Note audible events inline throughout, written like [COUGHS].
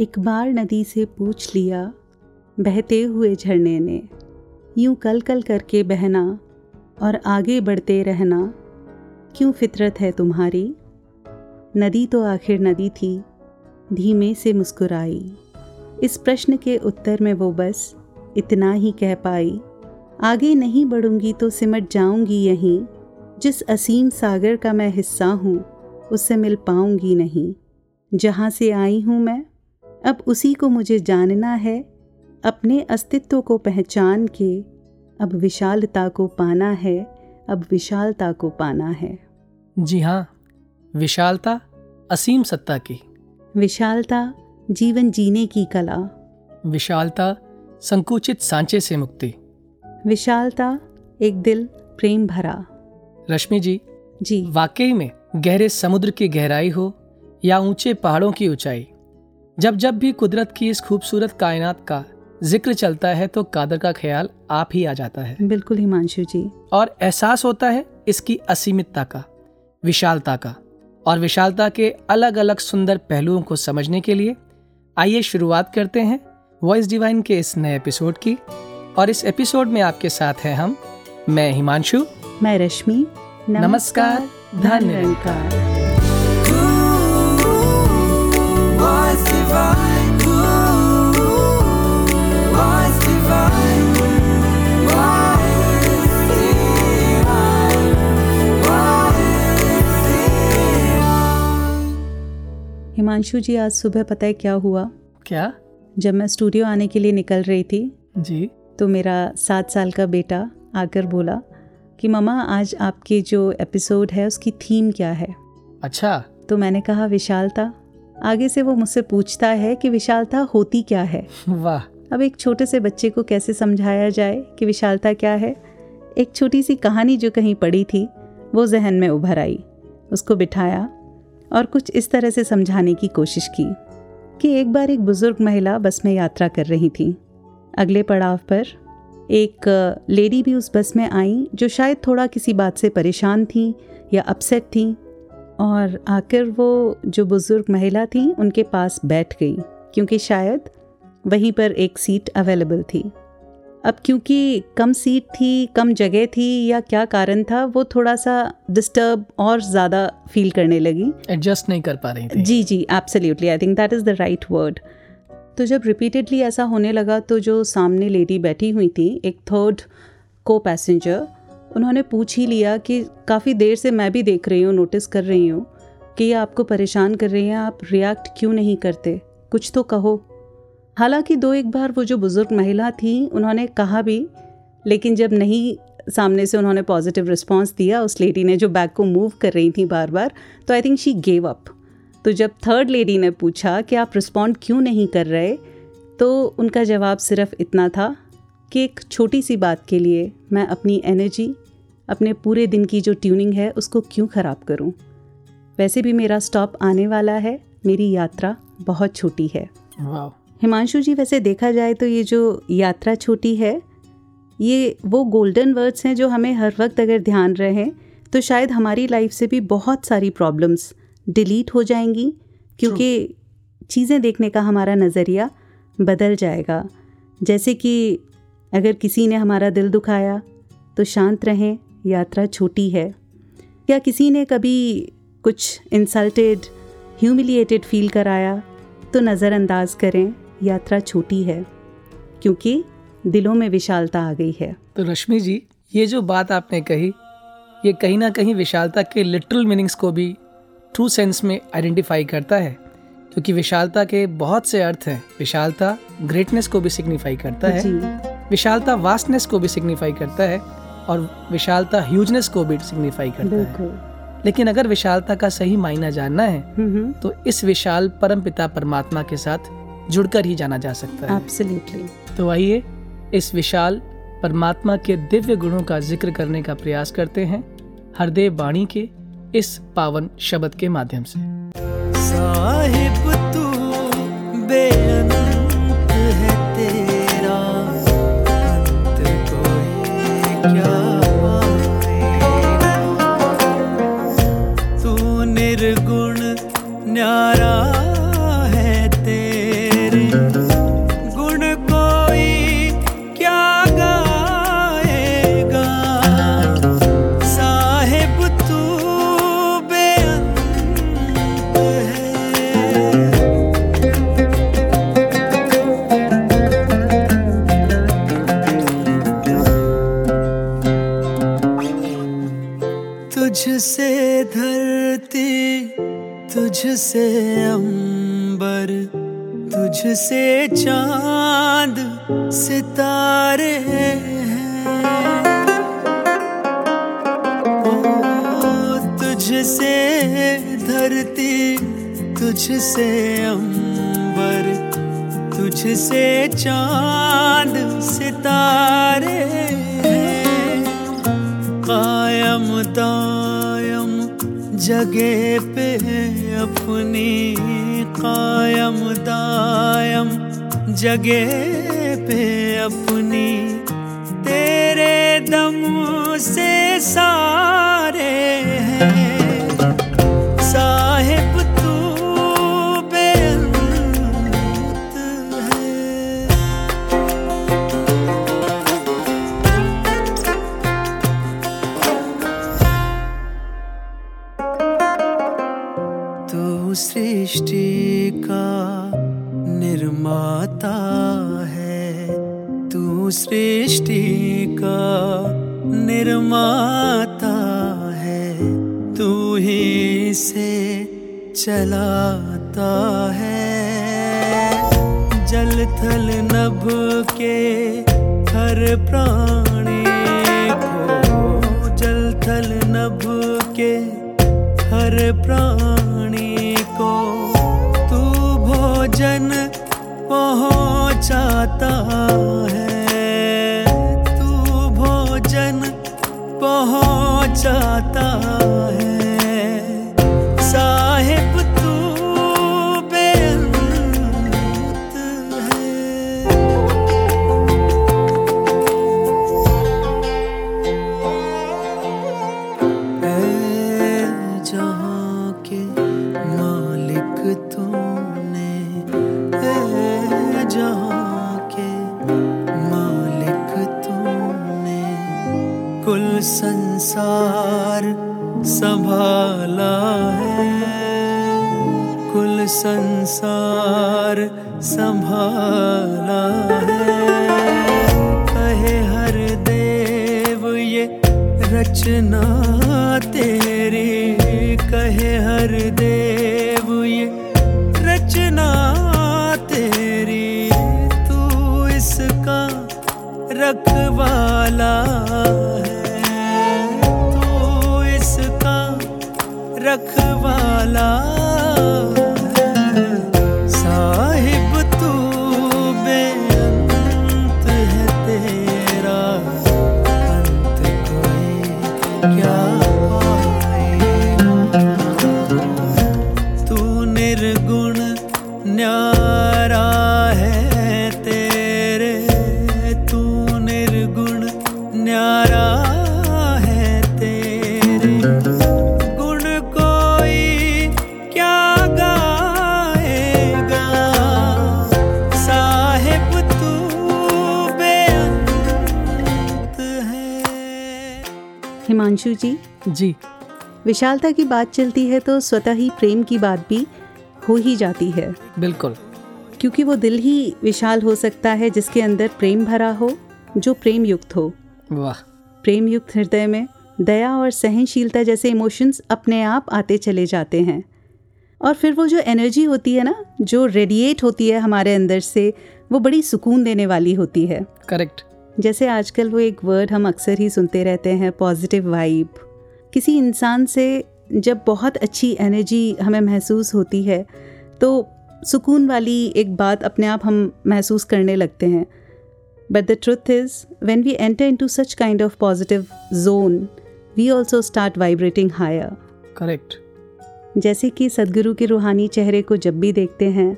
एक बार नदी से पूछ लिया, बहते हुए झरने ने। यूँ कल कल करके बहना और आगे बढ़ते रहना, क्यों फितरत है तुम्हारी? नदी तो आखिर नदी थी, धीमे से मुस्कुराई। इस प्रश्न के उत्तर में वो बस इतना ही कह पाई, आगे नहीं बढ़ूँगी तो सिमट जाऊँगी यहीं, जिस असीम सागर का मैं हिस्सा हूँ, उससे मिल पाऊँगी नहीं, जहाँ से आई हूँ मैं। अब उसी को मुझे जानना है अपने अस्तित्व को पहचान के अब विशालता को पाना है अब विशालता को पाना है। जी हाँ विशालता असीम सत्ता की। विशालता जीवन जीने की कला। विशालता संकुचित सांचे से मुक्ति। विशालता एक दिल प्रेम भरा। रश्मि जी जी। वाकई में गहरे समुद्र की गहराई हो या ऊँचे पहाड़ों की ऊंचाई? जब जब भी कुदरत की इस खूबसूरत कायनात का ज़िक्र चलता है तो कादर का ख्याल आप ही आ जाता है। बिल्कुल हिमांशु जी। और एहसास होता है इसकी असीमितता का विशालता का और विशालता के अलग अलग सुंदर पहलुओं को समझने के लिए आइए शुरुआत करते हैं वॉइस डिवाइन के इस नए एपिसोड की। और इस एपिसोड में आपके साथ हैं हम मैं हिमांशु। मैं रश्मि। नमस्कार धन निरंकार हिमांशु जी आज सुबह पता है क्या हुआ? क्या? जब मैं स्टूडियो आने के लिए निकल रही थी जी। तो मेरा सात साल का बेटा आकर बोला कि ममा आज आपके जो एपिसोड है उसकी थीम क्या है? अच्छा। तो मैंने कहा विशालता। आगे से वो मुझसे पूछता है कि विशालता होती क्या है। वाह। अब एक छोटे से बच्चे को कैसे समझाया जाए कि विशालता क्या है? एक छोटी सी कहानी जो कहीं पड़ी थी वो जहन में उभर आई। उसको बिठाया और कुछ इस तरह से समझाने की कोशिश की कि एक बार एक बुज़ुर्ग महिला बस में यात्रा कर रही थी। अगले पड़ाव पर एक लेडी भी उस बस में आई जो शायद थोड़ा किसी बात से परेशान थी या अपसेट थी। और आकर वो जो बुज़ुर्ग महिला थी उनके पास बैठ गई क्योंकि शायद वहीं पर एक सीट अवेलेबल थी। अब क्योंकि कम सीट थी कम जगह थी या क्या कारण था वो थोड़ा सा डिस्टर्ब और ज़्यादा फील करने लगी। एडजस्ट नहीं कर पा रही थी। जी जी absolutely I think that is the right word तो जब रिपीटेडली ऐसा होने लगा तो जो सामने लेडी बैठी हुई थी एक थर्ड को पैसेंजर उन्होंने पूछ ही लिया कि काफ़ी देर से मैं भी देख रही हूँ नोटिस कर रही हूँ कि ये आपको परेशान कर रही हैं, आप रिएक्ट क्यों नहीं करते? कुछ तो कहो। हालाँकि दो एक बार वो जो बुज़ुर्ग महिला थी, उन्होंने कहा भी, लेकिन जब नहीं, सामने से उन्होंने पॉजिटिव रिस्पॉन्स दिया, उस लेडी ने जो बैग को मूव कर रही थी बार बार तो I think she gave up तो जब थर्ड लेडी ने पूछा कि आप रिस्पॉन्ड क्यों नहीं कर रहे तो उनका जवाब सिर्फ़ इतना था कि एक छोटी सी बात के लिए मैं अपनी एनर्जी अपने पूरे दिन की जो ट्यूनिंग है उसको क्यों ख़राब करूँ? वैसे भी मेरा स्टॉप आने वाला है मेरी यात्रा बहुत छोटी है। हिमांशु जी वैसे देखा जाए तो ये जो यात्रा छोटी है ये वो गोल्डन वर्ड्स हैं जो हमें हर वक्त अगर ध्यान रहें तो शायद हमारी लाइफ से भी बहुत सारी प्रॉब्लम्स डिलीट हो जाएँगी क्योंकि चीज़ें देखने का हमारा नज़रिया बदल जाएगा। जैसे कि अगर किसी ने हमारा दिल दुखाया तो शांत रहें यात्रा छोटी है। या किसी ने कभी कुछ इंसल्टेड ह्यूमिलिएटेड फील कराया? तो नज़रअंदाज करें यात्रा छोटी है। क्योंकि दिलों में विशालता आ गई है। तो रश्मि जी ये जो बात आपने कही ये कहीं ना कहीं विशालता के लिटरल मीनिंग्स को भी ट्रू सेंस में आइडेंटिफाई करता है। क्योंकि विशालता के बहुत से अर्थ हैं। विशालता ग्रेटनेस को भी सिग्निफाई करता है। विशालता वास्टनेस को भी सिग्निफाई करता है। और विशालता ह्यूजनेस को भी सिग्निफाई करता है। लेकिन अगर विशालता का सही मायना जानना है हम्म, हम्म। तो इस विशाल परम पिता परमात्मा के साथ जुड़कर ही जाना जा सकता है। एब्सोल्युटली तो आइए इस विशाल परमात्मा के दिव्य गुणों का ज़िक्र करने का प्रयास करते हैं हरदेव वाणी के इस पावन शब्द के माध्यम से। साहिब तू बेअंत न्यारा तुझसे अंबर तुझसे चाँद सितारे तुझसे धरती तुझसे अंबर तुझसे चाँद सितारे कायम दायम जगह पे अपनी कायम दायम जगह पे अपनी तेरे दम से सारे हैं। साहिब चलाता है। जल थल नभ के हर प्राणी को जल थल नभ के हर प्राणी को तू भोजन पहुँचाता है। तू भोजन पहुँचाता है। साहिब संसार संभाला है। कुल संसार संभाला है। कहे हर देव ये रचना লা विशालता की बात चलती है तो स्वतः ही प्रेम की बात भी हो ही जाती है। बिल्कुल। क्योंकि वो दिल ही विशाल हो सकता है जिसके अंदर प्रेम भरा हो जो प्रेम युक्त हो। वाह। प्रेम युक्त हृदय में दया और सहनशीलता जैसे इमोशंस अपने आप आते चले जाते हैं। और फिर वो जो एनर्जी होती है ना जो रेडिएट होती है हमारे अंदर से वो बड़ी सुकून देने वाली होती है। करेक्ट जैसे आजकल वो एक वर्ड हम अक्सर ही सुनते रहते हैं पॉजिटिव वाइब किसी इंसान से जब बहुत अच्छी एनर्जी हमें महसूस होती है तो सुकून वाली एक बात अपने आप हम महसूस करने लगते हैं। But the truth is when we enter into such kind of positive zone we also start vibrating higher correct जैसे कि सदगुरु के रूहानी चेहरे को जब भी देखते हैं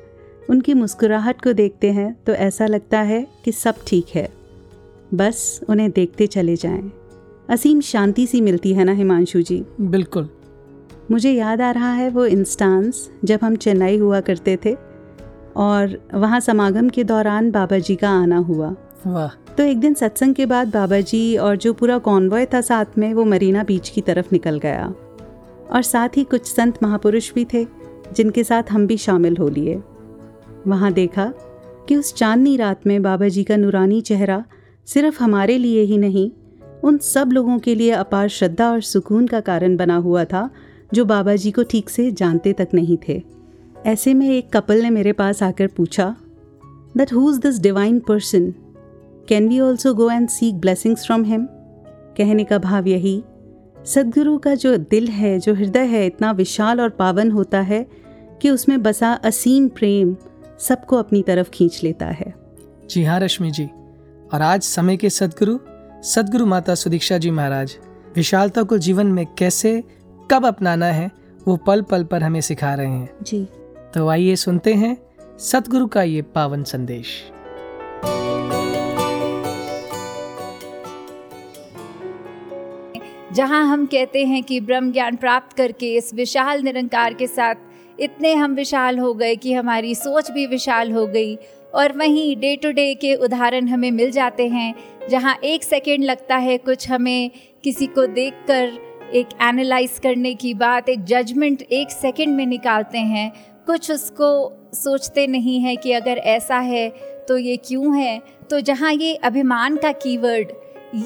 उनकी मुस्कुराहट को देखते हैं तो ऐसा लगता है कि सब ठीक है। बस उन्हें देखते चले जाएँ। असीम शांति सी मिलती है ना हिमांशु जी? बिल्कुल। मुझे याद आ रहा है वो इंस्टांस जब हम चेन्नई हुआ करते थे और वहाँ समागम के दौरान बाबा जी का आना हुआ। वाह। तो एक दिन सत्संग के बाद बाबा जी और जो पूरा कॉन्वॉय था साथ में वो मरीना बीच की तरफ़ निकल गया। और साथ ही कुछ संत महापुरुष भी थे जिनके साथ हम भी शामिल हो लिए। वहाँ देखा कि उस चांदनी रात में बाबा जी का नूरानी चेहरा सिर्फ़ हमारे लिए ही नहीं उन सब लोगों के लिए अपार श्रद्धा और सुकून का कारण बना हुआ था, जो बाबा जी को ठीक से जानते तक नहीं थे। ऐसे में एक कपल ने मेरे पास आकर पूछा that who is this divine person can we also go and seek blessings from him कहने का भाव यही, सदगुरु का जो दिल है, जो हृदय है, इतना विशाल और पावन होता है कि उसमें बसा असीम प्रेम सबको अपनी तरफ़ खींच लेता है। जी हाँ रश्मि जी। और आज समय के सदगुरु सदगुरु माता सुदीक्षा जी महाराज विशालता को जीवन में कैसे कब अपनाना है वो पल पल पर हमें सिखा रहे हैं। जी। तो आइए सुनते हैं सतगुरु का ये पावन संदेश। जहाँ हम कहते हैं कि ब्रह्म ज्ञान प्राप्त करके इस विशाल निरंकार के साथ इतने हम विशाल हो गए कि हमारी सोच भी विशाल हो गई। और वहीं डे टू डे के उदाहरण हमें मिल जाते हैं, जहाँ एक सेकेंड लगता है कुछ हमें किसी को देखकर, एक एनालाइज करने की बात, एक जजमेंट एक सेकेंड में निकालते हैं। कुछ उसको सोचते नहीं हैं कि अगर ऐसा है तो ये क्यों है? तो जहाँ ये अभिमान का कीवर्ड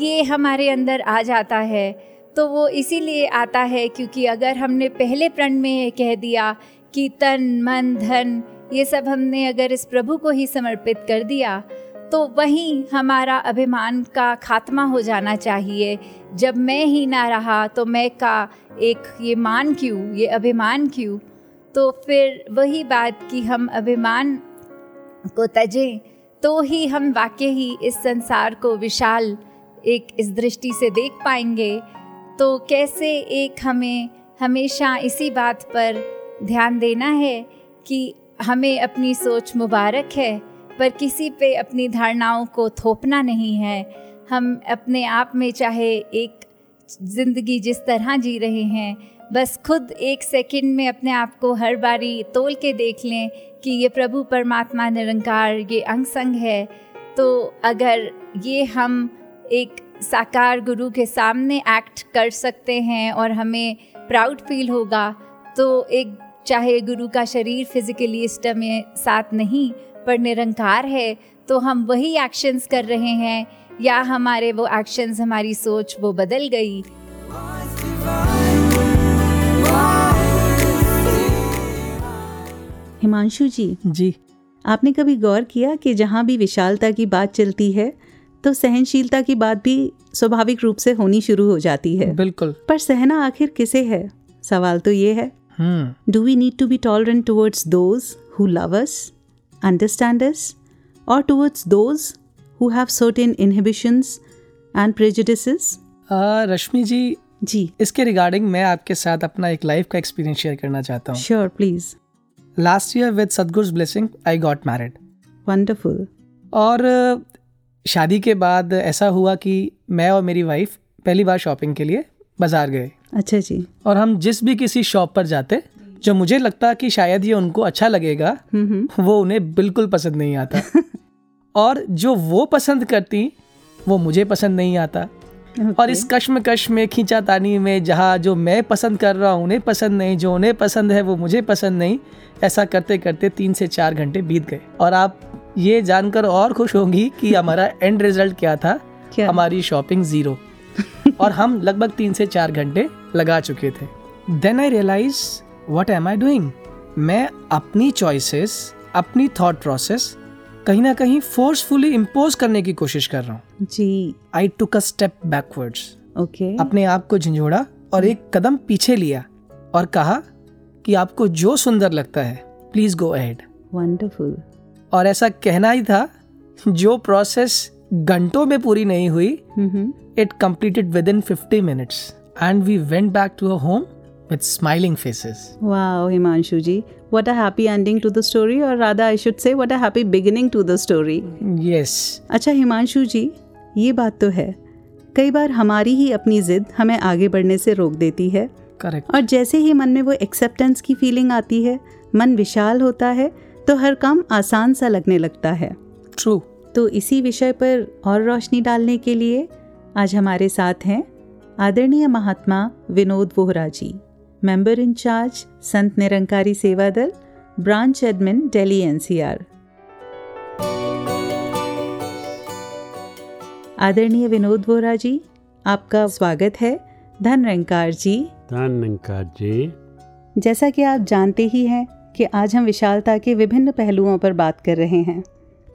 ये हमारे अंदर आ जाता है। तो वो इसीलिए आता है क्योंकि अगर हमने पहले प्रण में कह दिया कि तन, मन, धन ये सब हमने अगर इस प्रभु को ही समर्पित कर दिया तो वहीं हमारा अभिमान का खात्मा हो जाना चाहिए। जब मैं ही ना रहा तो मैं का एक ये मान क्यों, ये अभिमान क्यों? तो फिर वही बात कि हम अभिमान को तजें तो ही हम वाकई ही इस संसार को विशाल एक इस दृष्टि से देख पाएँगे। तो कैसे एक हमें, हमेशा इसी बात पर ध्यान देना है कि हमें अपनी सोच मुबारक है, पर किसी पे अपनी धारणाओं को थोपना नहीं है। हम अपने आप में चाहे एक ज़िंदगी जिस तरह जी रहे हैं, बस खुद एक सेकंड में अपने आप को हर बारी तोल के देख लें कि ये प्रभु परमात्मा निरंकार, ये अंग संग है। तो अगर ये हम एक साकार गुरु के सामने एक्ट कर सकते हैं और हमें प्राउड फील होगा तो एक चाहे गुरु का शरीर फिजिकली इस में साथ नहीं पर निरंकार है तो हम वही एक्शंस कर रहे हैं या हमारे वो एक्शंस हमारी सोच वो बदल गई। हिमांशु जी जी। आपने कभी गौर किया कि जहाँ भी विशालता की बात चलती है तो सहनशीलता की बात भी स्वाभाविक रूप से होनी शुरू हो जाती है? बिल्कुल। पर सहना आखिर किसे है? सवाल तो ये है do we need to be tolerant towards those who love us understand us और towards those who have certain inhibitions and uh, Rashmi ji जी। इसके रिगार्डिंग मैं आपके साथ अपना एक लाइफ का एक्सपीरियंस शेयर करना चाहता हूँ। Sure please last year with Sadguru's blessing I got married wonderful और शादी के बाद ऐसा हुआ कि मैं और मेरी वाइफ पहली बार शॉपिंग के लिए बाज़ार गए। अच्छा जी। और हम जिस भी किसी शॉप पर जाते जो मुझे लगता कि शायद ये उनको अच्छा लगेगा हम्म हम्म। वो उन्हें बिल्कुल पसंद नहीं आता। [LAUGHS] और जो वो पसंद करती वो मुझे पसंद नहीं आता। और इस कश्म कश्मकश में खींचा तानी में जहाँ जो मैं पसंद कर रहा हूँ उन्हें पसंद नहीं जो उन्हें पसंद है वो मुझे पसंद नहीं ऐसा करते करते तीन से चार घंटे बीत गए। और आप ये जानकर और खुश होंगी कि हमारा एंड रिज़ल्ट क्या था? क्या? हमारी शॉपिंग ज़ीरो और हम लगभग तीन से चार घंटे लगा चुके थे। Then I realise what am I doing मैं अपनी चॉइसेस अपनी थॉट प्रोसेस कहीं ना कहीं फोर्सफुली इम्पोज करने की कोशिश कर रहा हूँ। जी। I took a step backwards okay. अपने आप को झंझोड़ा और एक कदम पीछे लिया और कहा कि आपको जो सुंदर लगता है प्लीज़ गो अहेड वंडरफुल और ऐसा कहना ही था जो प्रोसेस घंटों में पूरी नहीं हुई हम्म it completed within 50 minutes and we went back to our home with smiling faces Wow, Himanshu ji. What a happy ending to the story, or rather, I should say, what a happy beginning to the story. yes अच्छा हिमांशु जी ये बात तो है कई बार हमारी ही अपनी जिद हमें आगे बढ़ने से रोक देती है correct और जैसे ही मन में वो एक्सेप्टेंस की फीलिंग आती है मन विशाल होता है तो हर काम आसान सा लगने लगता है true तो इसी विषय पर और रोशनी डालने के लिए आज हमारे साथ हैं आदरणीय महात्मा विनोद वोहरा जी मेंबर इंचार्ज संत निरंकारी सेवा दल ब्रांच एडमिन दिल्ली एनसीआर। आदरणीय विनोद वोहरा जी आपका स्वागत है। धन रंकार जी। धन्यकार जी। जैसा कि आप जानते ही हैं कि आज हम विशालता के विभिन्न पहलुओं पर बात कर रहे हैं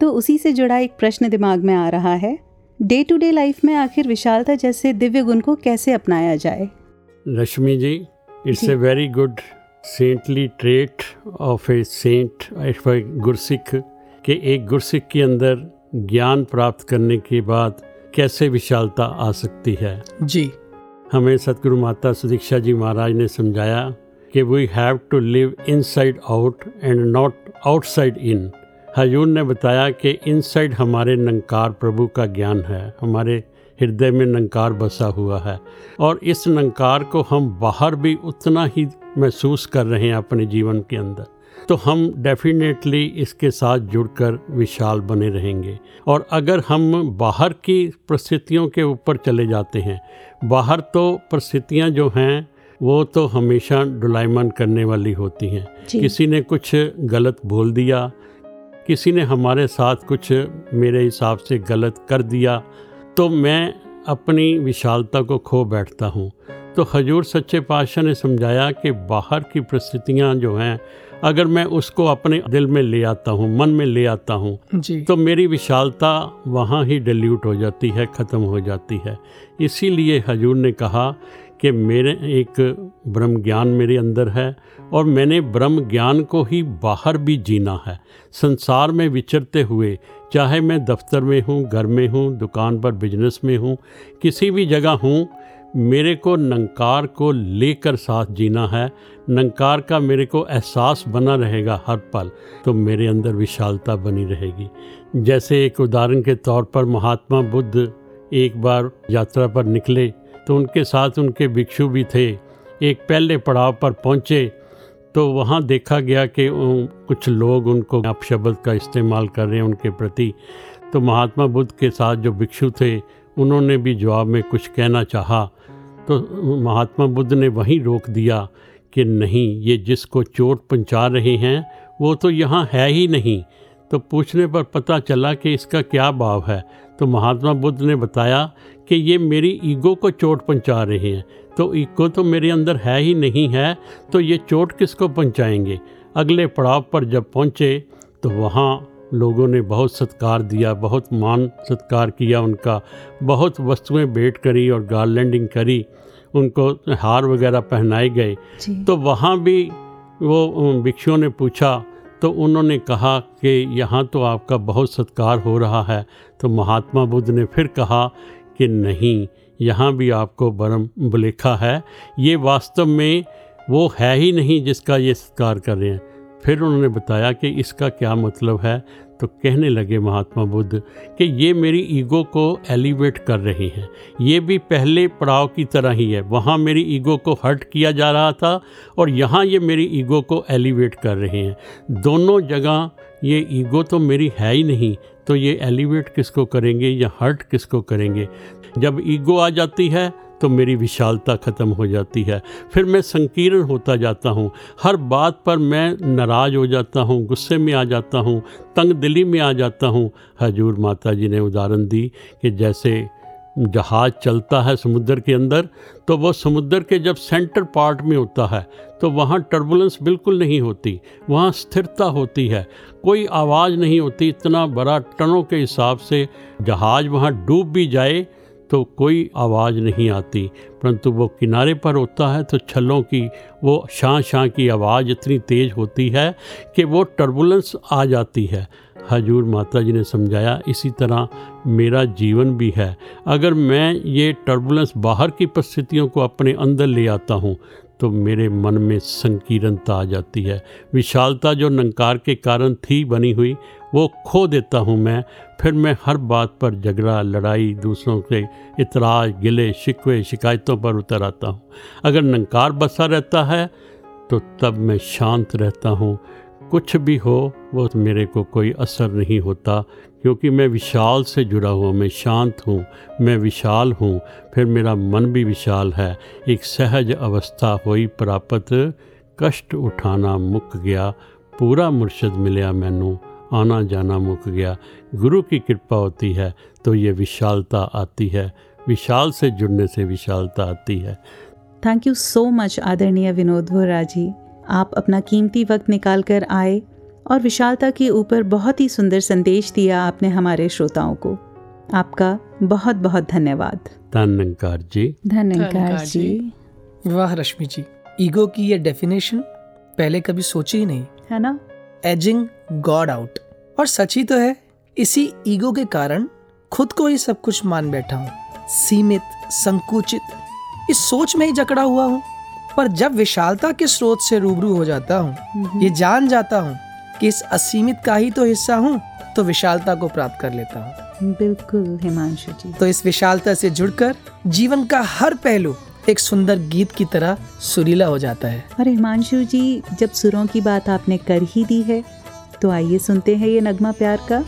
तो उसी से जुड़ा एक प्रश्न दिमाग में आ रहा है। डे टू डे लाइफ में आखिर विशालता जैसे दिव्य गुण को कैसे अपनाया जाए? Rashmi ji it's a very good saintly trait of a saint Gursikh के एक गुरसिख के अंदर ज्ञान प्राप्त करने के बाद कैसे विशालता आ सकती है। जी। हमें सतगुरु माता सुदीक्षा जी महाराज ने समझाया कि we have to live inside out and not outside in हजूर ने बताया कि इनसाइड हमारे नंकार प्रभु का ज्ञान है हमारे हृदय में नंकार बसा हुआ है और इस नंकार को हम बाहर भी उतना ही महसूस कर रहे हैं अपने जीवन के अंदर। तो हम डेफिनेटली इसके साथ जुड़कर विशाल बने रहेंगे। और अगर हम बाहर की परिस्थितियों के ऊपर चले जाते हैं बाहर तो परिस्थितियाँ जो हैं वो तो हमेशा डुलाइमन करने वाली होती हैं। किसी ने कुछ गलत बोल दिया किसी ने हमारे साथ कुछ मेरे हिसाब से गलत कर दिया तो मैं अपनी विशालता को खो बैठता हूँ। तो हजूर सच्चे पातशाह ने समझाया कि बाहर की परिस्थितियाँ जो हैं अगर मैं उसको अपने दिल में ले आता हूँ मन में ले आता हूँ तो मेरी विशालता वहाँ ही डिल्यूट हो जाती है ख़त्म हो जाती है। इसीलिए हजूर ने कहा कि मेरे एक ब्रह्म ज्ञान मेरे अंदर है और मैंने ब्रह्म ज्ञान को ही बाहर भी जीना है। संसार में विचरते हुए, चाहे मैं दफ्तर में हूँ, घर में हूँ, दुकान पर, बिज़नेस में हूँ, किसी भी जगह हूँ, मेरे को नंकार को लेकर साथ जीना है। नंकार का मेरे को एहसास बना रहेगा हर पल तो मेरे अंदर विशालता बनी रहेगी। जैसे एक उदाहरण के तौर पर महात्मा बुद्ध एक बार यात्रा पर निकले तो उनके साथ उनके भिक्षु भी थे। एक पहले पड़ाव पर पहुँचे तो वहाँ देखा गया कि कुछ लोग उनको अपशब्द का इस्तेमाल कर रहे हैं उनके प्रति। तो महात्मा बुद्ध के साथ जो भिक्षु थे, उन्होंने भी जवाब में कुछ कहना चाहा। तो महात्मा बुद्ध ने वहीं रोक दिया कि नहीं, ये जिसको चोट पहुँचा रहे हैं, वो तो यहाँ है ही नहीं। तो पूछने पर पता चला कि इसका क्या भाव है। तो महात्मा बुद्ध ने बताया कि ये मेरी ईगो को चोट पहुँचा रहे हैं। तो ईगो तो मेरे अंदर है ही नहीं है तो ये चोट किसको पहुंचाएँगे? अगले पड़ाव पर जब पहुँचे तो वहाँ लोगों ने बहुत सत्कार दिया बहुत मान सत्कार किया उनका। बहुत वस्तुएँ भेंट करी और गार्लैंडिंग करी उनको हार वगैरह पहनाए गए। तो वहाँ भी वो भिक्षुओं ने पूछा तो उन्होंने कहा कि यहाँ तो आपका बहुत सत्कार हो रहा है। तो महात्मा बुद्ध ने फिर कहा कि नहीं, यहाँ भी आपको बरम बलेखा है। ये वास्तव में वो है ही नहीं जिसका ये सत्कार कर रहे हैं। फिर उन्होंने बताया कि इसका क्या मतलब है। तो कहने लगे, महात्मा बुद्ध, कि ये मेरी ईगो को एलिवेट कर रहे हैं। ये भी पहले पड़ाव की तरह ही है। वहाँ मेरी ईगो को हर्ट किया जा रहा था और यहाँ ये मेरी ईगो को एलिवेट कर रहे हैं। दोनों जगह ये ईगो तो मेरी है ही नहीं तो ये एलिवेट किसको करेंगे या हर्ट किसको करेंगे? जब ईगो आ जाती है तो मेरी विशालता ख़त्म हो जाती है। फिर मैं संकीर्ण होता जाता हूँ। हर बात पर मैं नाराज़ हो जाता हूँ, गुस्से में आ जाता हूँ, तंग दिली में आ जाता हूँ। हजूर माता जी ने उदाहरण दी कि जैसे जहाज़ चलता है समुद्र के अंदर तो वो समुद्र के जब सेंटर पार्ट में होता है तो वहाँ टर्बुलेंस बिल्कुल नहीं होती, वहाँ स्थिरता होती है। कोई आवाज़ नहीं होती, इतना बड़ा टनों के हिसाब से जहाज़ वहाँ डूब भी जाए तो कोई आवाज़ नहीं आती। परंतु वो किनारे पर होता है तो छलों की, वो शाह शाह की आवाज़ इतनी तेज़ होती है कि वो टर्बुलेंस आ जाती है। हजूर माता जी ने समझाया, इसी तरह मेरा जीवन भी है। अगर मैं ये टर्बुलेंस बाहर की परिस्थितियों को अपने अंदर ले आता हूँ तो मेरे मन में संकीर्णता आ जाती है। विशालता जो नंकार के कारण थी बनी हुई, वो खो देता हूँ मैं। फिर मैं हर बात पर झगड़ा, लड़ाई, दूसरों के इतराज़, गिले, शिकवे, शिकायतों पर उतर आता हूँ। अगर नंकार बसा रहता है तो तब मैं शांत रहता हूँ। कुछ भी हो, वो मेरे को कोई असर नहीं होता। क्योंकि मैं विशाल से जुड़ा हुआ, मैं शांत हूँ, मैं विशाल हूँ, फिर मेरा मन भी विशाल है। एक सहज अवस्था हुई, प्राप्त कष्ट उठाना मुक गया, पूरा मुर्शद मिलया मैनू, आना जाना मुक गया। गुरु की कृपा होती है तो ये विशालता आती है, विशाल से जुड़ने से विशालता आती है। थैंक यू सो मच आदरणीय विनोद भोरा जी। आप अपना कीमती वक्त निकाल कर आए और विशालता के ऊपर बहुत ही सुंदर संदेश दिया आपने हमारे श्रोताओं को। आपका बहुत बहुत धन्यवाद। धन्यकार जी। धन्यकार जी। जी। वाह रश्मि जी ईगो की ये डेफिनेशन पहले कभी सोची ही नहीं। है ना? एजिंग गॉड आउट और सच ही तो है इसी ईगो के कारण खुद को ही सब कुछ मान बैठा हूँ। सीमित संकुचित इस सोच में ही जकड़ा हुआ हूँ। पर जब विशालता के स्रोत से रूबरू हो जाता हूँ ये जान जाता हूँ कि इस असीमित का ही तो हिस्सा हूँ तो विशालता को प्राप्त कर लेता हूँ। बिल्कुल हिमांशु जी। तो इस विशालता से जुड़कर जीवन का हर पहलू एक सुंदर गीत की तरह सुरीला हो जाता है। और हिमांशु जी जब सुरों की बात आपने कर ही दी है तो आइए सुनते हैं ये नगमा प्यार का।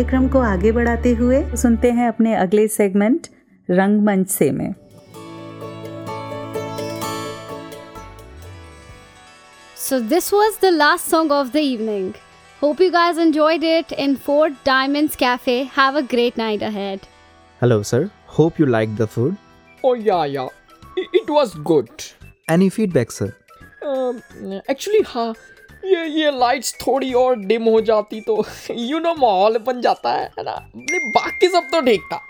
कार्यक्रम को आगे बढ़ाते हुए सुनते हैं अपने अगले सेगमेंट रंगमंच से में। So this was the last song of the evening hope you guys enjoy it in four diamonds cafe have a great night ahead hello sir hope you like the food oh yeah yeah it was good any feedback sir actually हाँ ये ये lights थोड़ी और dim हो जाती तो you know माहौल बन जाता है है ना? नहीं, बाकी सब तो ठीक था।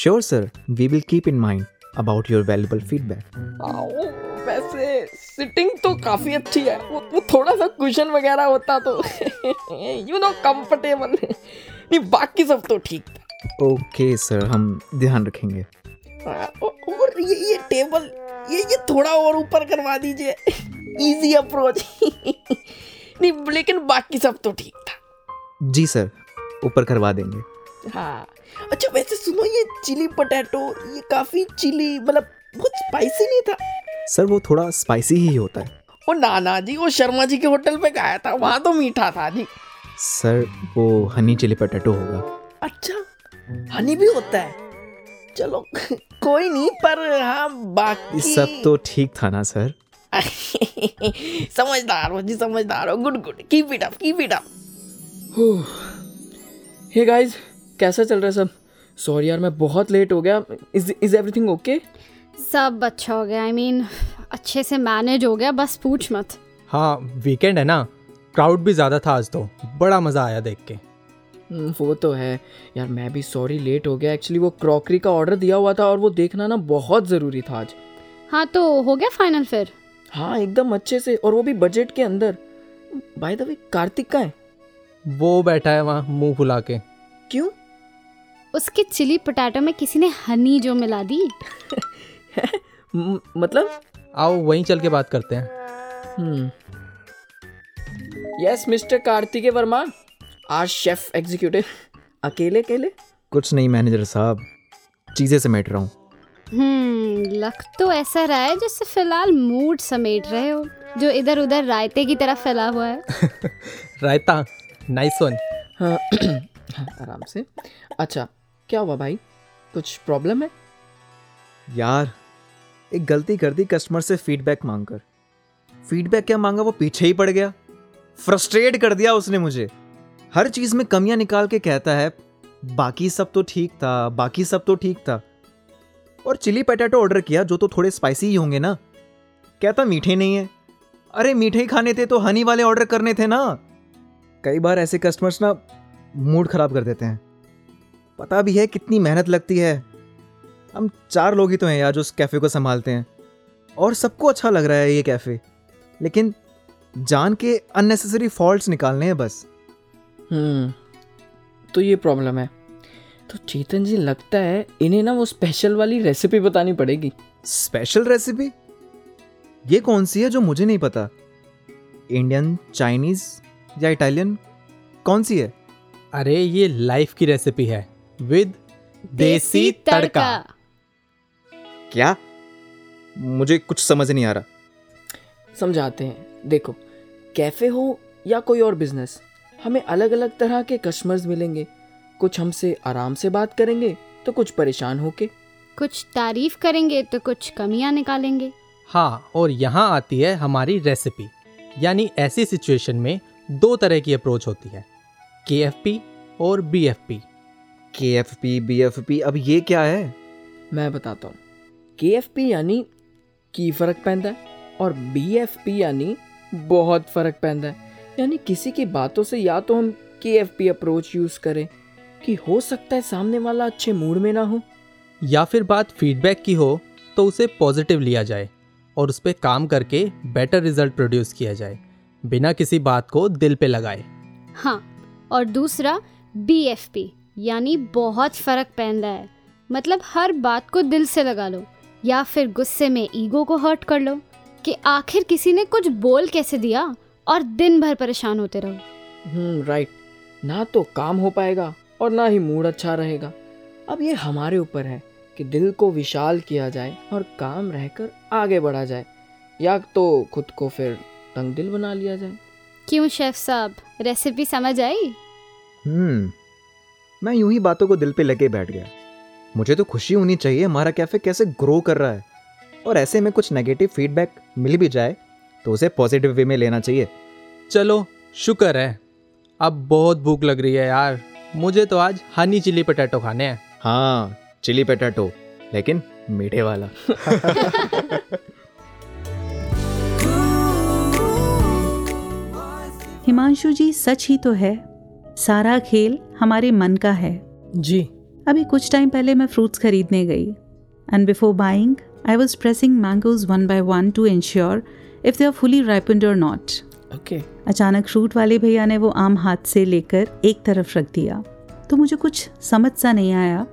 Sure, sir We will keep in mind about your valuable feedback. हाँ, वैसे सिटिंग तो काफ़ी अच्छी है। वो, वो थोड़ा सा कुशन वगैरह होता तो यू नो कंफर्टेबल नहीं बाकी सब तो ठीक था। Okay, sir. हम ध्यान रखेंगे. हाँ, और ये ये टेबल ये ये थोड़ा और ऊपर करवा दीजिए। इजी अप्रोच नहीं लेकिन बाकी सब तो ठीक था। जी सर ऊपर करवा देंगे। हाँ। अच्छा वैसे सुनो ये चिली पोटैटो ये काफ़ी चिली मतलब बहुत स्पाइसी नहीं था? सर वो थोड़ा स्पाइसी ही होता है। वो नाना जी वो शर्मा जी के होटल पे खाया था वहाँ तो मीठा था जी। सर वो हनी चिली पटेटो होगा। अच्छा हनी भी होता है? चलो [LAUGHS] कोई नहीं पर हाँ बाकी सब तो ठीक था ना सर? [LAUGHS] समझदार हो जी समझदार हो। Good good. Keep it up keep it up hey guys कैसा चल रहा है सब? सॉरी यार मैं बहुत लेट हो गया। इज़ इज़ एवरीथिंग ओके सब अच्छा हो गया। आई I मीन mean, अच्छे से मैनेज हो गया बस पूछ मत। हाँ वीकेंड है ना? क्राउड भी ज़्यादा था आज तो। बड़ा मज़ा आया देख के। हम्म, वो तो है। यार मैं भी सॉरी लेट हो गया। एक्चुअली वो क्रॉकरी का ऑर्डर दिया हुआ था और वो देखना ना बहुत ज़रूरी था आज। हाँ तो हो गया फाइनल फिर? हाँ एकदम अच्छे से और वो भी बजट के अंदर। बाय द वे कार्तिक का है? वो बैठा है वहाँ मुँह फुला के। क्यों? उसके चिली पोटैटो में किसी ने हनी जो मिला दी? [LAUGHS] मतलब? आओ वहीं चल के बात करते हैं। हम्म। Yes mister Kartikeya Varma. आज शेफ एग्जीक्यूटिव अकेले अकेले? कुछ नहीं मैनेजर साहब। चीज़ें समेट रहा हूँ। हम्म लग तो ऐसा रहा है जैसे फ़िलहाल मूड समेट रहे हो जो इधर उधर रायते की तरफ़ फैला हुआ है। [LAUGHS] रायता नाइस वन हाँ [COUGHS] आराम से। अच्छा क्या हुआ भाई? कुछ प्रॉब्लम है? यार एक गलती कर दी कस्टमर से फीडबैक मांगकर। फीडबैक क्या मांगा वो पीछे ही पड़ गया। फ्रस्ट्रेट कर दिया उसने मुझे। हर चीज़ में कमियाँ निकाल के कहता है बाकी सब तो ठीक था बाकी सब तो ठीक था। और चिली पटेटो ऑर्डर किया, जो तो थोड़े स्पाइसी ही होंगे ना। कहता, मीठे नहीं है। अरे, मीठे ही खाने थे तो हनी वाले ऑर्डर करने थे ना? कई बार ऐसे कस्टमर्स ना मूड खराब कर देते हैं। पता भी है कितनी मेहनत लगती है। हम चार लोग ही तो हैं यार, जो उस कैफ़े को संभालते हैं। और सबको अच्छा लग रहा है ये कैफ़े लेकिन जान के अननेसेसरी फॉल्ट्स निकालने हैं बस। हम्म तो ये प्रॉब्लम है। तो चेतन जी लगता है इन्हें ना वो स्पेशल वाली रेसिपी बतानी पड़ेगी। स्पेशल रेसिपी ये कौन सी है जो मुझे नहीं पता? इंडियन चाइनीज़ या इटालियन कौन सी है? अरे ये लाइफ की रेसिपी है। विद देसी तड़का। क्या? मुझे कुछ समझ नहीं आ रहा। समझाते हैं। देखो कैफ़े हो या कोई और बिज़नेस हमें अलग अलग तरह के कस्टमर्स मिलेंगे। कुछ हमसे आराम से बात करेंगे तो कुछ परेशान होके। कुछ तारीफ़ करेंगे तो कुछ कमियाँ निकालेंगे। हाँ और यहाँ आती है हमारी रेसिपी यानी ऐसी सिचुएशन में दो तरह की अप्रोच होती है के और बी एफ़ पी के F P B F P अब ये क्या है? मैं बताता हूँ। के एफ़ पी यानी की फ़र्क पैंदा है और बी एफ़ पी यानी बहुत फ़र्क पैंदा है। यानी किसी की बातों से या तो हम के एफ़ पी अप्रोच यूज़ करें कि हो सकता है सामने वाला अच्छे मूड में ना हो। या फिर बात फीडबैक की हो तो उसे पॉजिटिव लिया जाए और उस पर काम करके बेटर रिज़ल्ट प्रोड्यूस किया जाए बिना किसी बात को दिल पे लगाए। हाँ और दूसरा बी एफ़ पी यानी बहुत फ़र्क पैदा है। मतलब हर बात को दिल से लगा लो या फिर गुस्से में ईगो को हर्ट कर लो कि आखिर किसी ने कुछ बोल कैसे दिया और दिन भर परेशान होते रहो। हम्म राइट ना तो काम हो पाएगा और ना ही मूड अच्छा रहेगा। अब ये हमारे ऊपर है कि दिल को विशाल किया जाए और काम रहकर आगे बढ़ा जाए। या तो खुद को फिर तंग दिल बना लिया जाए। क्यों शेफ साहब? रेसिपी समझ आई? हम्म मैं यूँ ही बातों को दिल पे लगे बैठ गया। मुझे तो खुशी होनी चाहिए हमारा कैफ़े कैसे ग्रो कर रहा है? और ऐसे में कुछ नेगेटिव फीडबैक मिल भी जाए तो उसे पॉजिटिव वे में लेना चाहिए। चलो शुक्र है। अब बहुत भूख लग रही है यार। मुझे तो आज हनी चिली पटेटो खाने हैं। हाँ चिली पटेटो लेकिन मीठे वाला। [LAUGHS] हिमांशु जी सच ही तो है। सारा खेल हमारे मन का है। जी। अभी कुछ टाइम पहले मैं फ्रूट्स खरीदने गई। And before buying I was pressing mangoes one by one to ensure if they are fully ripened और नॉट ओके अचानक फ्रूट वाले भैया ने वो आम हाथ से लेकर एक तरफ़ रख दिया। तो मुझे कुछ समझ सा नहीं आया।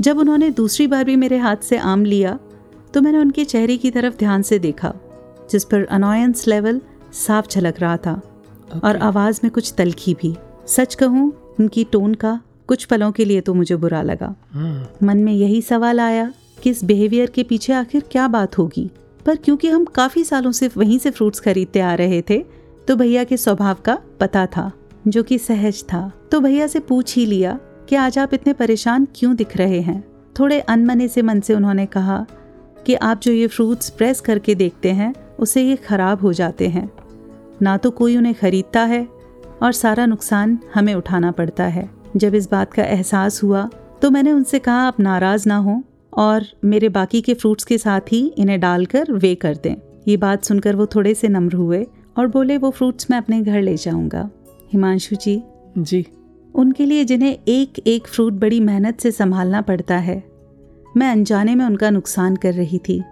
जब उन्होंने दूसरी बार भी मेरे हाथ से आम लिया तो मैंने उनके चेहरे की तरफ़ ध्यान से देखा जिस पर अनोयंस लेवल साफ़ झलक रहा था। Okay. और आवाज़ में कुछ तलखी भी। सच कहूँ उनकी टोन का कुछ पलों के लिए तो मुझे बुरा। लगा। मन में यही सवाल आया कि इस बिहेवियर के पीछे आखिर क्या बात होगी? पर क्योंकि हम काफ़ी सालों से वहीं से फ्रूट्स खरीदते आ रहे थे तो भैया के स्वभाव का पता था, जो कि सहज था। तो भैया से पूछ ही लिया, कि आज आप इतने परेशान क्यों दिख रहे हैं? थोड़े अनमने से मन से उन्होंने कहा कि आप जो ये फ्रूट्स प्रेस करके देखते हैं उससे ये खराब हो जाते हैं। ना तो कोई उन्हें खरीदता है, और सारा नुकसान हमें उठाना पड़ता है। जब इस बात का एहसास हुआ तो मैंने उनसे कहा, आप नाराज़ ना हो, और मेरे बाकी के फ्रूट्स के साथ ही इन्हें डालकर वे कर दें। ये बात सुनकर वो थोड़े से नम्र हुए और बोले वो फ्रूट्स मैं अपने घर ले जाऊँगा। हिमांशु जी जी। उनके लिए जिन्हें एक एक फ्रूट बड़ी मेहनत से संभालना पड़ता है मैं अनजाने में उनका नुकसान कर रही थी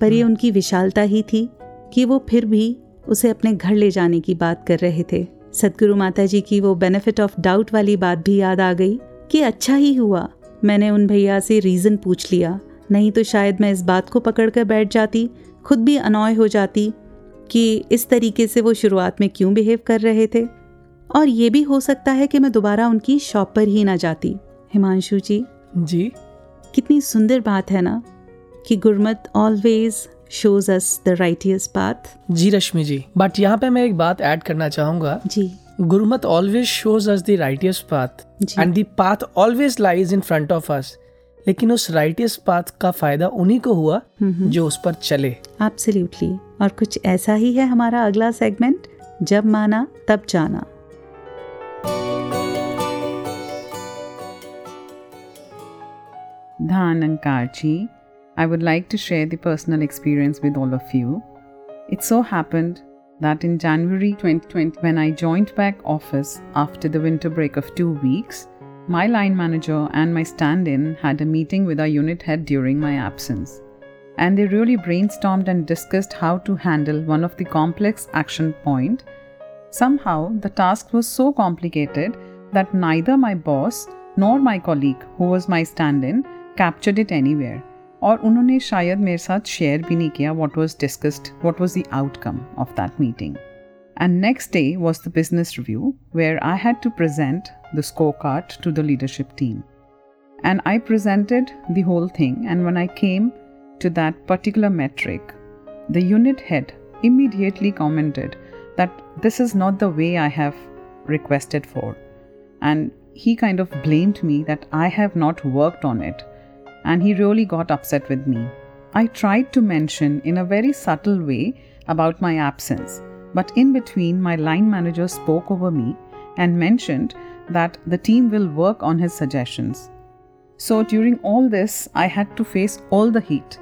पर ये उनकी विशालता ही थी कि वो फिर भी उसे अपने घर ले जाने की बात कर रहे थे। सदगुरु माता जी की वो बेनिफिट ऑफ़ डाउट वाली बात भी याद आ गई कि अच्छा ही हुआ मैंने उन भैया से रीज़न पूछ लिया। नहीं तो शायद मैं इस बात को पकड़ कर बैठ जाती खुद भी अनॉय हो जाती कि इस तरीके से वो शुरुआत में क्यों बिहेव कर रहे थे? और ये भी हो सकता है कि मैं दोबारा उनकी शॉप पर ही ना जाती। हिमांशु जी। जी। कितनी सुंदर बात है ना कि Gurmat always shows us the righteous path ji Rashmi ji but यहाँ पे मैं एक बात ऐड करना चाहूँगा। जी। Gurmat always shows us the righteous path and the path always lies in front of us लेकिन उस राइटियस पाथ का फ़ायदा उन्हीं को हुआ जो उस पर चले। एब्सोल्युटली और कुछ ऐसा ही है हमारा अगला सेगमेंट जब माना तब जाना Dhan and Karchi, I would like to share the personal experience with all of you. It so happened that in January 2020, when I joined back office after the winter break of two weeks, my line manager and my stand in had a meeting with our unit head during my absence. And they really brainstormed and discussed how to handle one of the complex action point. Somehow, the task was so complicated that neither my boss nor my colleague, who was my stand in, captured it anywhere. और उन्होंने शायद मेरे साथ share भी नहीं किया what was discussed, what was the outcome of that meeting. And next day was the business review where I had to present the scorecard to the leadership team. And I presented the whole thing, and when I came to that particular metric, the unit head immediately commented that this is not the way I have requested for. And he kind of blamed me that I have not worked on it. And he really got upset with me. I tried to mention in a very subtle way about my absence, but in between, my line manager spoke over me and mentioned that the team will work on his suggestions. So during all this, I had to face all the heat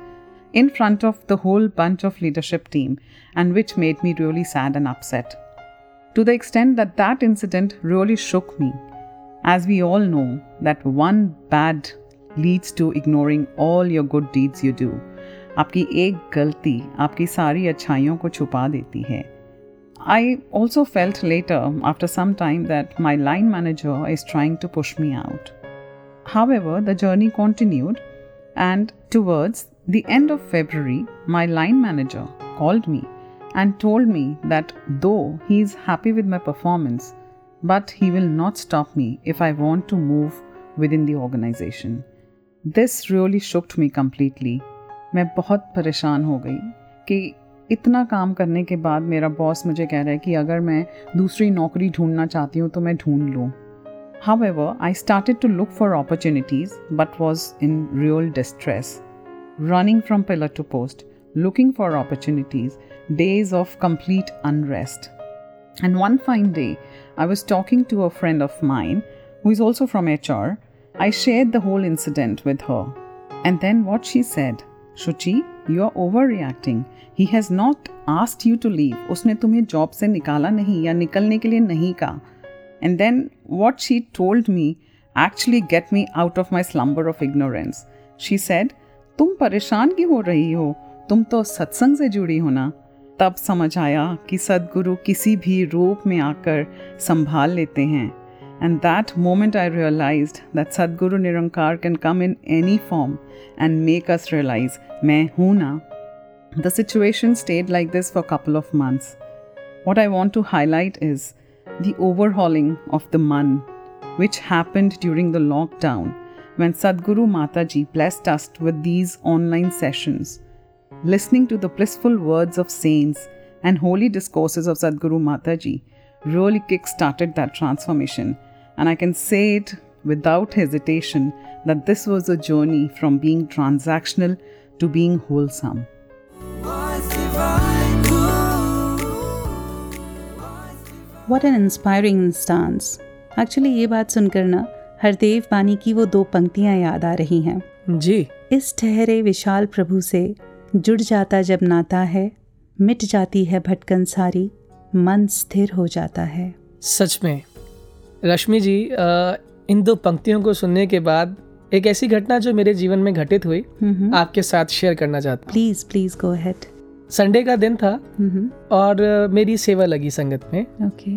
in front of the whole bunch of leadership team, and which made me really sad and upset. To the extent that that incident really shook me, as we all know that one bad leads to ignoring all your good deeds you do. आपकी एक गलती आपकी सारी अच्छाइयों को छुपा देती है I also felt later, after some time, that my line manager is trying to push me out. However, the journey continued, and towards the end of February, my line manager called me and told me that though he is happy with my performance, but he will not stop me if I want to move within the organization. This really shook me completely. मैं बहुत परेशान हो गई कि इतना काम करने के बाद मेरा बॉस मुझे कह रहा है कि अगर मैं दूसरी नौकरी ढूंढना चाहती हूँ तो मैं ढूंढ लूँ However, I started to look for opportunities but was in real distress. Running from pillar to post, looking for opportunities, days of complete unrest. And one fine day, I was talking to a friend of mine who is also from HR. I shared the whole incident with her. And then what she said, Shuchi, you are overreacting. He has not asked you to leave. उसने तुम्हें job से निकाला नहीं या निकलने के लिए नहीं कहा. And then what she told me actually get me out of my slumber of ignorance. She said, तुम परेशान क्यों हो रही हो? तुम तो सत्संग से जुड़ी हो ना। तब समझ आया कि सदगुरु किसी भी रूप में आकर संभाल लेते हैं। And that moment I realise that Sadguru Nirankar can come in any form and make us realise मैं हूँ ना। The situation stayed like this for couple of months what I want to highlight is the overhauling of the मन which happened during the lockdown when Sadguru Mataji blessed us with these online sessions. listening to the blissful words of saints and holy discourses of Sadhguru Mataji really kick-started that transformation. And I can say it without hesitation that this was a journey from being transactional to being wholesome. What an inspiring instance. Actually ये बात सुनकर ना हरदेव बानी की वो दो पंक्तियाँ याद आ रही हैं। जी। इस ठहरे विशाल प्रभु से जुड़ जाता जब नाता है मिट जाती है भटकन सारी मन स्थिर हो जाता है। सच में। रश्मि जी अ, इन दो पंक्तियों को सुनने के बाद एक ऐसी घटना जो मेरे जीवन में घटित हुई आपके साथ शेयर करना चाहता प्लीज़ प्लीज़ गो अहेड हूँ संडे का दिन था और मेरी सेवा लगी संगत में। ओके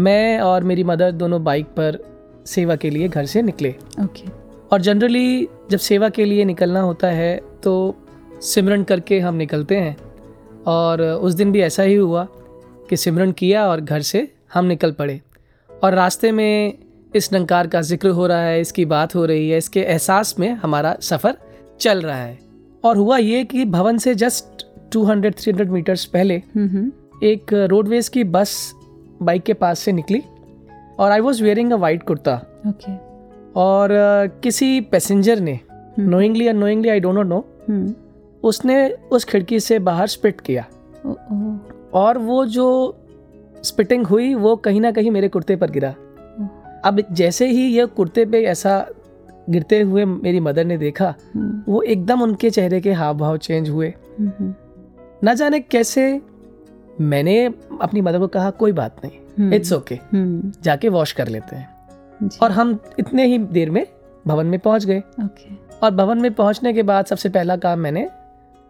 मैं और मेरी मदर दोनों बाइक पर सेवा के लिए घर से निकले। ओके और जनरली जब सेवा के लिए निकलना होता है तो सिमरन करके हम निकलते हैं। और उस दिन भी ऐसा ही हुआ कि सिमरन किया और घर से हम निकल पड़े। और रास्ते में इस नंकार का ज़िक्र हो रहा है इसकी बात हो रही है इसके एहसास में हमारा सफ़र चल रहा है। और हुआ ये कि भवन से जस्ट 200-300 मीटर्स पहले एक रोडवेज़ की बस बाइक के पास से निकली। और I was wearing a white kurta okay और अ, किसी पैसेंजर ने knowingly unknowingly I don't know उसने उस खिड़की से बाहर स्पिट किया। और वो जो स्पिटिंग हुई वो कहीं ना कहीं मेरे कुर्ते पर गिरा। Oh. अब जैसे ही ये कुर्ते पे ऐसा गिरते हुए मेरी मदर ने देखा वो एकदम उनके चेहरे के हाव भाव चेंज हुए ना जाने कैसे मैंने अपनी मदर को कहा कोई बात नहीं। इट्स ओके जाके वॉश कर लेते हैं। और हम इतने ही देर में भवन में पहुँच गए। और भवन में पहुँचने के बाद सबसे पहला काम मैंने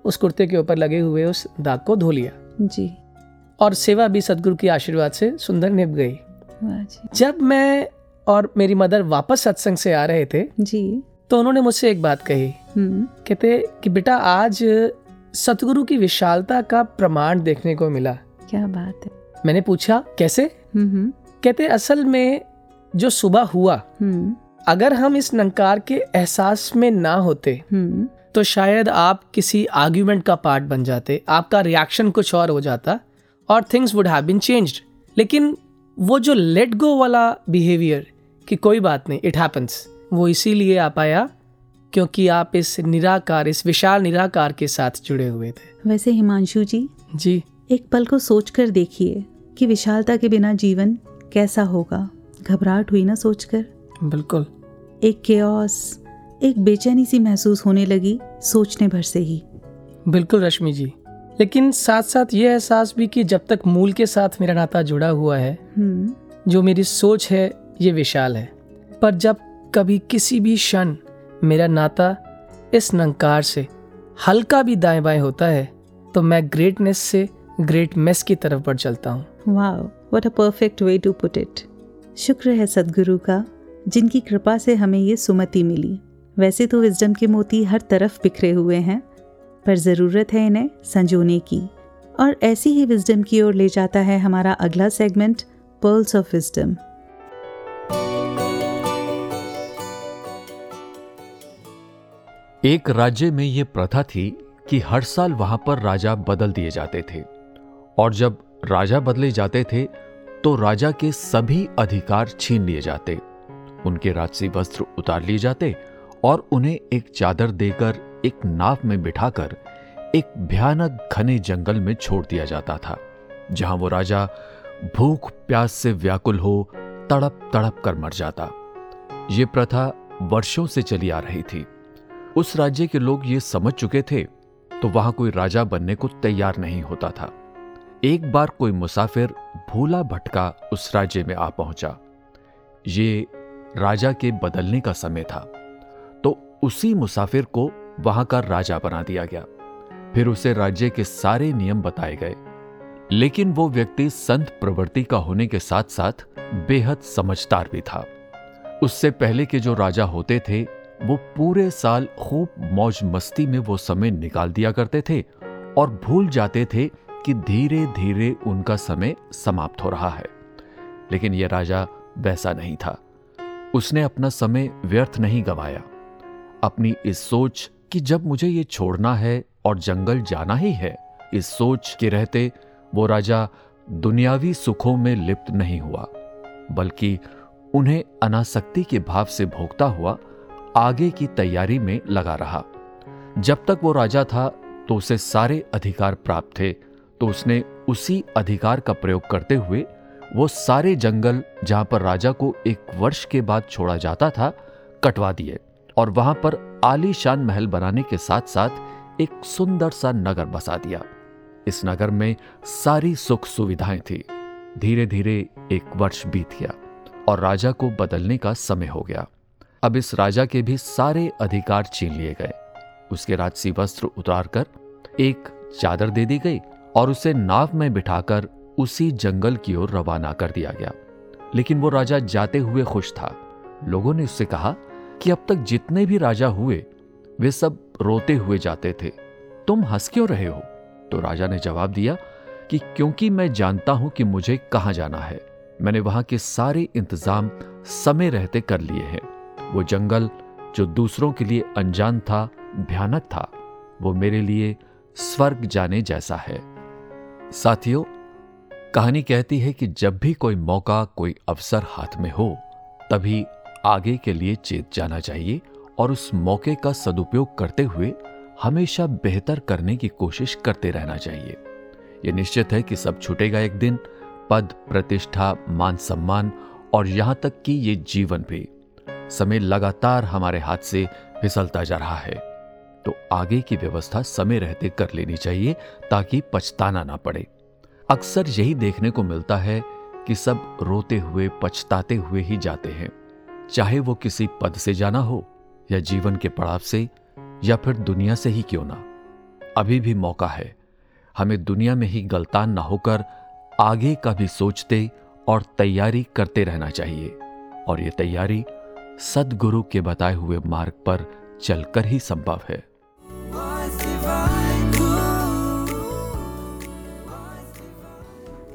उस कुर्ते के ऊपर लगे हुए उस दाग को धो लिया। जी। और सेवा भी सदगुरु के आशीर्वाद से सुंदर निभ गई। जब मैं और मेरी मदर वापस सत्संग से आ रहे थे जी। तो उन्होंने मुझसे एक बात कही। हम्म। कहते कि बेटा आज सतगुरु की विशालता का प्रमाण देखने को मिला। क्या बात है। मैंने पूछा कैसे? कहते असल में जो सुबह हुआ हम्म। अगर हम इस नंकार के एहसास में ना होते हम्म। तो शायद आप किसी आर्ग्यूमेंट का पार्ट बन जाते आपका रिएक्शन कुछ और हो जाता और things would have been changed लेकिन वो जो लेट गो वाला बिहेवियर कि कोई बात नहीं इट हैपन्स वो इसीलिए आ पाया क्योंकि आप इस निराकार इस विशाल निराकार के साथ जुड़े हुए थे। वैसे हिमांशु जी जी। एक पल को सोचकर देखिए कि विशालता के बिना जीवन कैसा होगा? घबराहट हुई ना सोचकर? बिल्कुल। एक केओस एक बेचैनी सी महसूस होने लगी सोचने भर से ही। बिल्कुल रश्मि जी। लेकिन साथ साथ ये एहसास भी कि जब तक मूल के साथ मेरा नाता जुड़ा हुआ है हम्म। जो मेरी सोच है ये विशाल है। पर जब कभी किसी भी क्षण मेरा नाता इस नंकार से हल्का भी दाएँ बाएँ होता है तो मैं ग्रेटनेस से ग्रेट मेस की तरफ़ बढ़ चलता हूँ। वाह what a perfect way to put it शुक्र है सदगुरु का, जिनकी कृपा से हमें ये सुमति मिली। वैसे तो विजडम के मोती हर तरफ़ बिखरे हुए हैं, पर ज़रूरत है इन्हें संजोने की। और ऐसी ही विजडम की ओर ले जाता है हमारा अगला सेगमेंट पर्ल्स ऑफ़ विजडम एक राज्य में ये प्रथा थी कि हर साल वहाँ पर राजा बदल दिए जाते थे। और जब राजा बदले जाते थे तो राजा के सभी अधिकार छीन लिए जाते। उनके राजसी वस्त्र उतार लिए जाते और उन्हें एक चादर देकर, एक नाव में बिठाकर, एक भयानक घने जंगल में छोड़ दिया जाता था, जहाँ वो राजा भूख प्यास से व्याकुल हो तड़प तड़प कर मर जाता। ये प्रथा वर्षों से चली आ रही थी। उस राज्य के लोग ये समझ चुके थे तो वहाँ कोई राजा बनने को तैयार नहीं होता था। एक बार कोई मुसाफिर भूला भटका उस राज्य में आ पहुँचा। ये राजा के बदलने का समय था तो उसी मुसाफिर को वहाँ का राजा बना दिया गया। फिर उसे राज्य के सारे नियम बताए गए, लेकिन वो व्यक्ति संत प्रवृत्ति का होने के साथ साथ बेहद समझदार भी था। उससे पहले के जो राजा होते थे, वो पूरे साल खूब मौज मस्ती में वो समय निकाल दिया करते थे और भूल जाते थे कि धीरे धीरे उनका समय समाप्त हो रहा है। लेकिन यह राजा वैसा नहीं था। उसने अपना समय व्यर्थ नहीं गवाया। अपनी इस सोच कि जब मुझे ये छोड़ना है और जंगल जाना ही है, इस सोच के रहते वो राजा दुनियावी सुखों में लिप्त नहीं हुआ, बल्कि उन्हें अनासक्ति के भाव से भोगता हुआ आगे की तैयारी में लगा रहा। जब तक वो राजा था तो उसे सारे अधिकार प्राप्त थे तो उसने उसी अधिकार का प्रयोग करते हुए वो सारे जंगल जहाँ पर राजा को एक वर्ष के बाद छोड़ा जाता था, कटवा दिए और वहाँ पर आलीशान महल बनाने के साथ साथ एक सुंदर सा नगर बसा दिया। इस नगर में सारी सुख सुविधाएँ थी। धीरे धीरे एक वर्ष बीत गया और राजा को बदलने का समय हो गया। अब इस राजा के भी सारे अधिकार छीन लिए गए। उसके राजसी वस्त्र उतार कर एक चादर दे दी गई और उसे नाव में बिठाकर उसी जंगल की ओर रवाना कर दिया गया। लेकिन वो राजा जाते हुए खुश था। लोगों ने उससे कहा कि अब तक जितने भी राजा हुए, वे सब रोते हुए जाते थे। तुम हंस क्यों रहे हो? तो राजा ने जवाब दिया कि क्योंकि मैं जानता हूँ कि मुझे कहाँ जाना है, मैंने वहाँ के सारे इंतज़ाम समय रहते कर लिए हैं। वो जंगल जो दूसरों के लिए अनजान था, भयानक था, वो मेरे लिए स्वर्ग जाने जैसा है। साथियों, कहानी कहती है कि जब भी कोई मौका, कोई अवसर हाथ में हो, तभी आगे के लिए चेत जाना चाहिए और उस मौके का सदुपयोग करते हुए हमेशा बेहतर करने की कोशिश करते रहना चाहिए। यह निश्चित है कि सब छूटेगा एक दिन, पद, प्रतिष्ठा, मान सम्मान और यहाँ तक कि ये जीवन भी। समय लगातार हमारे हाथ से फिसलता जा रहा है। तो आगे की व्यवस्था समय रहते कर लेनी चाहिए ताकि पछताना ना पड़े। अक्सर यही देखने को मिलता है कि सब रोते हुए, पछताते हुए ही जाते हैं। चाहे वो किसी पद से जाना हो, या जीवन के पड़ाव से, या फिर दुनिया से ही क्यों ना। अभी भी मौका है। हमें दुनिया में ही गलतान ना होकर आगे का भी सोचते और तैयारी करते रहना चाहिए। और ये तैयारी सदगुरु के बताए हुए मार्ग पर चलकर ही संभव है।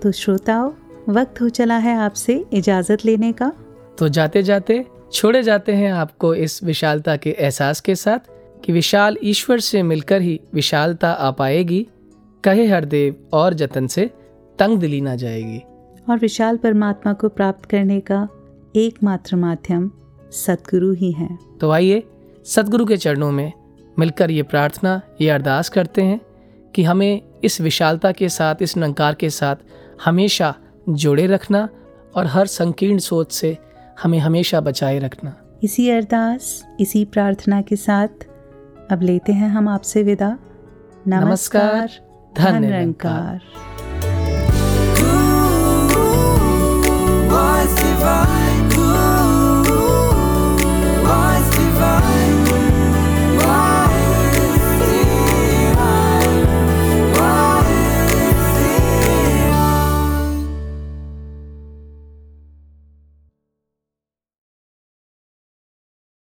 तो श्रोताओं वक्त हो चला है आपसे इजाज़त लेने का। तो जाते जाते छोड़े जाते हैं आपको इस विशालता के एहसास के साथ कि विशाल ईश्वर से मिलकर ही विशालता आ पाएगी। कहे हरदेव और जतन से तंग दिली ना जाएगी। और विशाल परमात्मा को प्राप्त करने का एकमात्र माध्यम सतगुरु ही है। तो आइए सदगुरु के चरणों में मिलकर ये प्रार्थना ये अरदास करते हैं कि हमें इस विशालता के साथ इस नंकार के साथ हमेशा जुड़े रखना और हर संकीर्ण सोच से हमें हमेशा बचाए रखना इसी अरदास इसी प्रार्थना के साथ अब लेते हैं हम आपसे विदा नमस्कार धन निरंकार।